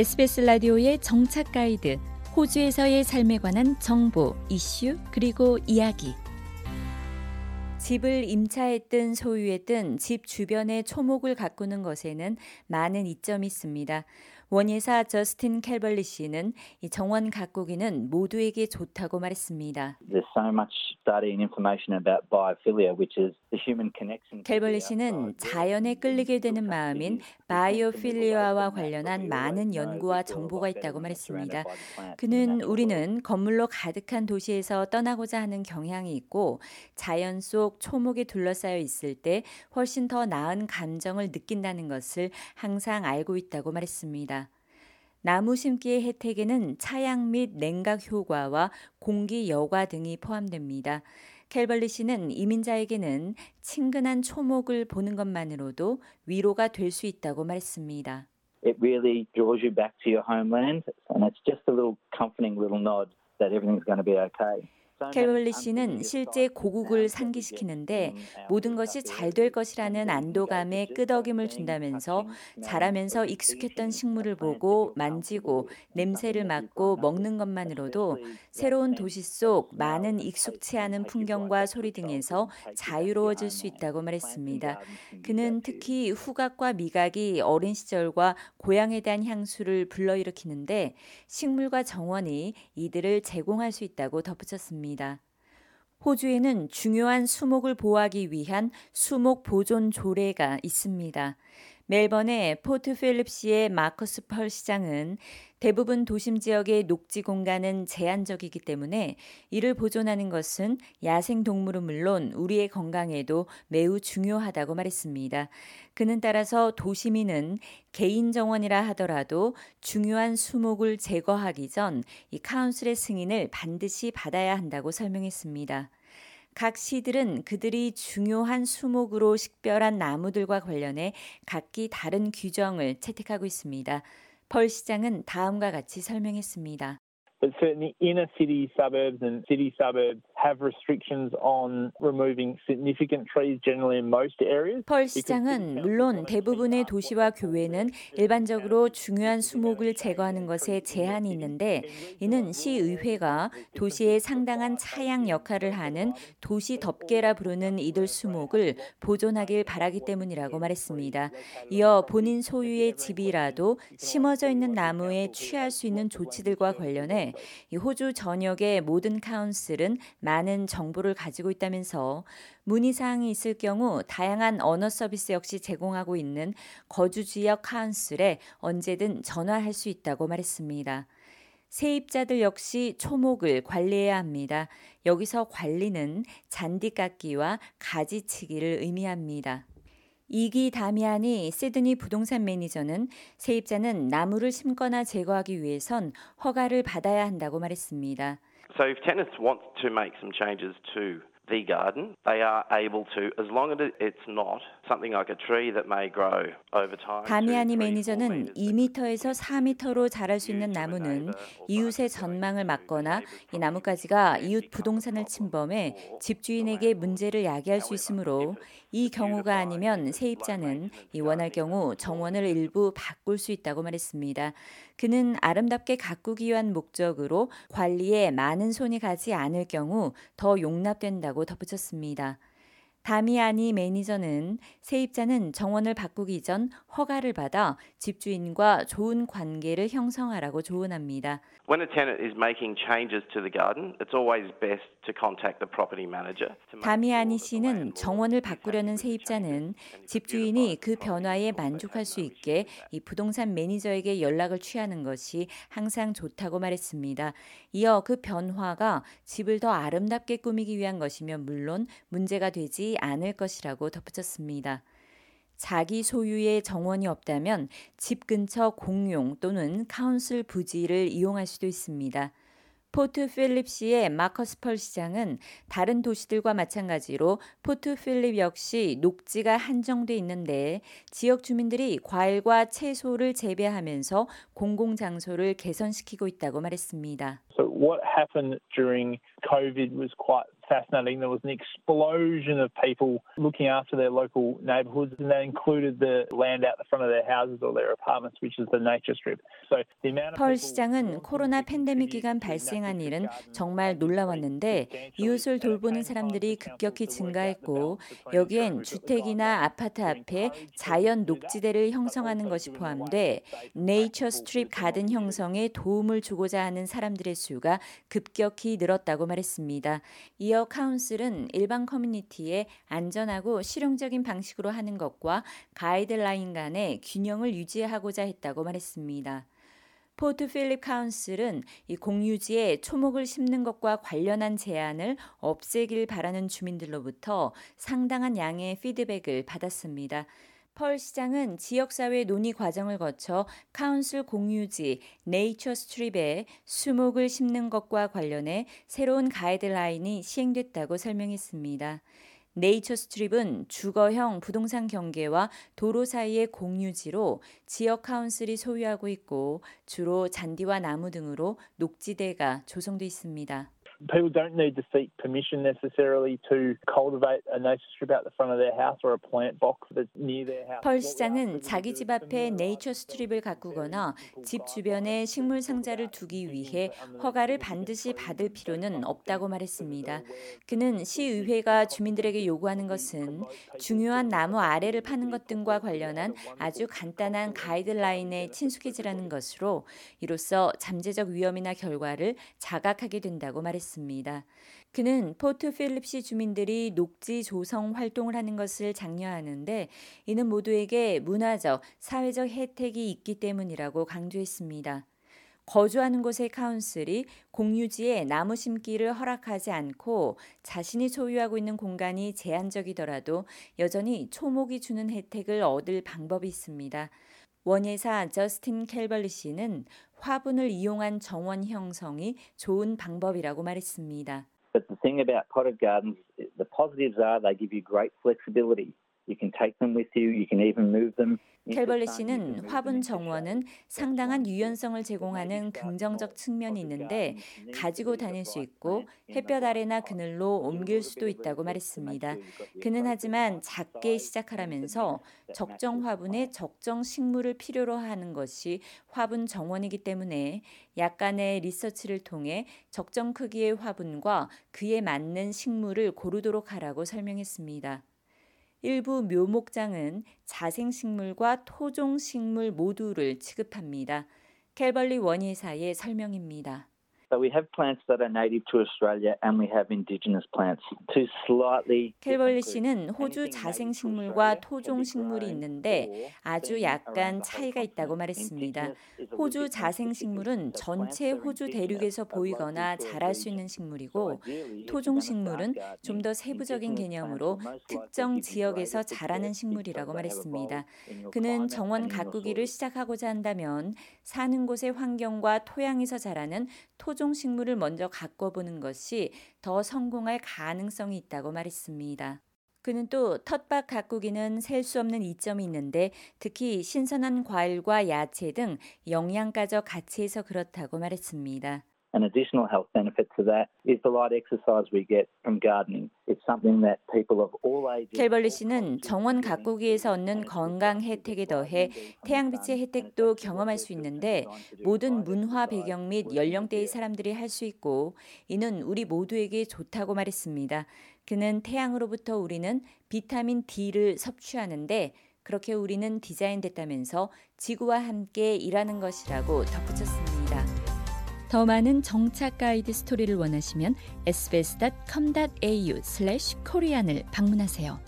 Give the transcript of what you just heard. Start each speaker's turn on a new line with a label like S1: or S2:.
S1: SBS 라디오의 정착 가이드, 호주에서의 삶에 관한 정보, 이슈, 그리고 이야기. 집을 임차했든 소유했든 집 주변에 초목을 가꾸는 것에는 많은 이점이 있습니다. 원예사 저스틴 캘벌리 씨는 이 정원 가꾸기는 모두에게 좋다고 말했습니다. 캘벌리 씨는 자연에 끌리게 되는 마음인 바이오필리아와 관련한 많은 연구와 정보가 있다고 말했습니다. 그는 우리는 건물로 가득한 도시에서 떠나고자 하는 경향이 있고 자연 속 초목에 둘러싸여 있을 때 훨씬 더 나은 감정을 느낀다는 것을 항상 알고 있다고 말했습니다. 나무 심기의 혜택에는 차양 및 냉각 효과와 공기 여과 등이 포함됩니다. 캘벌리 씨는 이민자에게는 친근한 초목을 보는 것만으로도 위로가 될 수 있다고 말했습니다. It really draws you back to your homeland and it's just a little comforting little nod that everything's going to be okay. 캘롤리 씨는 실제 고국을 상기시키는데 모든 것이 잘 될 것이라는 안도감에 끄덕임을 준다면서 자라면서 익숙했던 식물을 보고 만지고 냄새를 맡고 먹는 것만으로도 새로운 도시 속 많은 익숙치 않은 풍경과 소리 등에서 자유로워질 수 있다고 말했습니다. 그는 특히 후각과 미각이 어린 시절과 고향에 대한 향수를 불러일으키는데 식물과 정원이 이들을 제공할 수 있다고 덧붙였습니다. 있습니다. 호주에는 중요한 수목을 보호하기 위한 수목 보존 조례가 있습니다. 멜번의 포트 필립시의 마커스 펄 시장은 대부분 도심 지역의 녹지 공간은 제한적이기 때문에 이를 보존하는 것은 야생 동물은 물론 우리의 건강에도 매우 중요하다고 말했습니다. 그는 따라서 도시민은 개인 정원이라 하더라도 중요한 수목을 제거하기 전 이 카운슬의 승인을 반드시 받아야 한다고 설명했습니다. 각 시들은 그들이 중요한 수목으로 식별한 나무들과 관련해 각기 다른 규정을 채택하고 있습니다. 펄 시장은 다음과 같이 설명했습니다. But certainly inner city suburbs and city suburbs have restrictions on removing significant trees generally in most areas. 펄 시장은 물론 대부분의 도시와 교외는 일반적으로 중요한 수목을 제거하는 것에 제한이 있는데 이는 시의회가 도시에 상당한 차양 역할을 하는 도시 덮개라 부르는 이들 수목을 보존하길 바라기 때문이라고 말했습니다. 이어 본인 소유의 집이라도 심어져 있는 나무에 취할 수 있는 조치들과 관련해 이 호주 전역의 모든 카운슬은 많은 정보를 가지고 있다면서 문의 사항이 있을 경우 다양한 언어 서비스 역시 제공하고 있는 거주 지역 카운슬에 언제든 전화할 수 있다고 말했습니다. 세입자들 역시 초목을 관리해야 합니다. 여기서 관리는 잔디 깎기와 가지 치기를 의미합니다. 이기 다미안이 시드니 부동산 매니저는 세입자는 나무를 심거나 제거하기 위해선 허가를 받아야 한다고 말했습니다.
S2: So if tenants want to make some changes to the garden, they are able to, as long as it's not something like a tree that may grow over time.
S1: 다미아니 매니저는 2m에서 4m로 자랄 수 있는 나무는 이웃의 전망을 막거나 이 나뭇가지가 이웃 부동산을 침범해 집주인에게 문제를 야기할 수 있으므로 이 경우가 아니면 세입자는 이 원할 경우 정원을 일부 바꿀 수 있다고 말했습니다. 그는 아름답게 가꾸기 위한 목적으로 관리에 많은 손이 가지 않을 경우 더 용납된다고 덧붙였습니다. 다미아니 매니저는 세입자는 정원을 바꾸기 전 허가를 받아 집주인과 좋은 관계를 형성하라고 조언합니다.
S2: When a tenant is making changes to the garden, it's always best to contact the property manager.
S1: 다미아니 씨는 정원을 바꾸려는 세입자는 집주인이 그 변화에 만족할 수 있게 이 부동산 매니저에게 연락을 취하는 것이 항상 좋다고 말했습니다. 이어 그 변화가 집을 더 아름답게 꾸미기 위한 것이면 물론 문제가 되지 않을 것이라고 덧붙였습니다. 자기 소유의 정원이 없다면 집 근처 공용 또는 council 부지를 이용할 수도 있습니다. 포트 필립시의 마커스 펄 시장은 다른 도시들과 마찬가지로 포트 필립 역시 녹지가 한정돼 있는데 지역 주민들이 과일과 채소를 재배하면서 공공 장소를 개선시키고 있다고 말했습니다.
S3: So what happened during COVID was quite fascinating. There was an explosion of people looking after their local neighbourhoods, and that included the land out the front of their houses or their apartments, which is the nature strip. So the amount of
S1: 펄 시장은 코로나 팬데믹 기간 발생한 일은 정말 놀라웠는데 이웃을 돌보는 사람들이 급격히 증가했고 여기엔 주택이나 아파트 앞에 자연 녹지대를 형성하는 것이 포함돼 nature strip garden 형성에 도움을 주고자 하는 사람들의 수가 급격히 늘었다고 말했습니다. 이어 council은 일반 커뮤니티에 안전하고 실용적인 방식으로 하는 것과 가이드라인 간의 균형을 유지하고자 했다고 말했습니다. 포트 필립 council은 이 공유지에 초목을 심는 것과 관련한 제안을 없애길 바라는 주민들로부터 상당한 양의 피드백을 받았습니다. 펄 시장은 지역사회 논의 과정을 거쳐 council 공유지 nature strip에 수목을 심는 것과 관련해 새로운 가이드라인이 시행됐다고 설명했습니다. nature strip은 주거형 부동산 경계와 도로 사이의 공유지로 지역 카운슬이 소유하고 있고 주로 잔디와 나무 등으로 녹지대가 조성돼 있습니다.
S3: People don't need to seek permission necessarily to cultivate a nature strip out the front of their house or a plant box that's near their house.
S1: 펄 시장은 자기 집 앞에 네이처 스트립을 가꾸거나 집 주변에 식물 상자를 두기 위해 허가를 반드시 받을 필요는 없다고 말했습니다. 그는 시의회가 주민들에게 요구하는 것은 중요한 나무 아래를 파는 것 등과 관련한 아주 간단한 가이드라인에 친숙해지라는 것으로 이로써 잠재적 위험이나 결과를 자각하게 된다고 말했습니다. 그는 포트 필립시 주민들이 녹지 조성 활동을 하는 것을 장려하는데 이는 모두에게 문화적, 사회적 혜택이 있기 때문이라고 강조했습니다. 거주하는 곳의 카운슬이 공유지에 나무 심기를 허락하지 않고 자신이 소유하고 있는 공간이 제한적이더라도 여전히 초목이 주는 혜택을 얻을 방법이 있습니다. 원예사 저스틴 켈벌리 씨는 화분을 이용한 정원 형성이 좋은 방법이라고 말했습니다.
S4: But the thing about potted gardens, the positives are they give you great flexibility. You can take them with you. You can even move them.
S1: 켈벌리 씨는 화분 정원은 상당한 유연성을 제공하는 긍정적 측면이 있는데 가지고 다닐 수 있고 햇볕 아래나 그늘로 옮길 수도 있다고 말했습니다. 그는 하지만 작게 시작하라면서 적정 화분에 적정 식물을 필요로 하는 것이 화분 정원이기 때문에 약간의 리서치를 통해 적정 크기의 화분과 그에 맞는 식물을 고르도록 하라고 설명했습니다. 일부 묘목장은 자생식물과 토종식물 모두를 취급합니다. 켈벌리 원예사의 설명입니다.
S4: So we have plants that are native to Australia and we have indigenous plants. To slightly
S1: 켈벌리 씨는 호주 자생식물과 토종식물이 있는데 아주 약간 차이가 있다고 말했습니다. 호주 자생식물은 전체 호주 대륙에서 보이거나 자랄 수 있는 식물이고 토종식물은 좀 더 세부적인 개념으로 특정 지역에서 자라는 식물이라고 말했습니다. 그는 정원 가꾸기를 시작하고자 한다면 사는 곳의 환경과 토양에서 자라는 토종 식물을 먼저 가꿔보는 것이 더 성공할 가능성이 있다고 말했습니다. 그는 또 텃밭 가꾸기는 셀 수 없는 이점이 있는데 특히 신선한 과일과 야채 등 영양가적 가치에서 그렇다고 말했습니다.
S4: An additional health benefit to that is the light exercise we get from gardening. It's something that people of all ages.
S1: 켈벌리 씨는 정원 가꾸기에서 얻는 건강 혜택에 더해 태양빛의 혜택도 경험할 수 있는데 모든 문화 배경 및 연령대의 사람들이 할 수 있고 이는 우리 모두에게 좋다고 말했습니다. 그는 태양으로부터 우리는 비타민 D를 섭취하는데 그렇게 우리는 디자인됐다면서 지구와 함께 일하는 것이라고 덧붙였습니다. 더 많은 정착 가이드 스토리를 원하시면 sbs.com.au/korean을 방문하세요.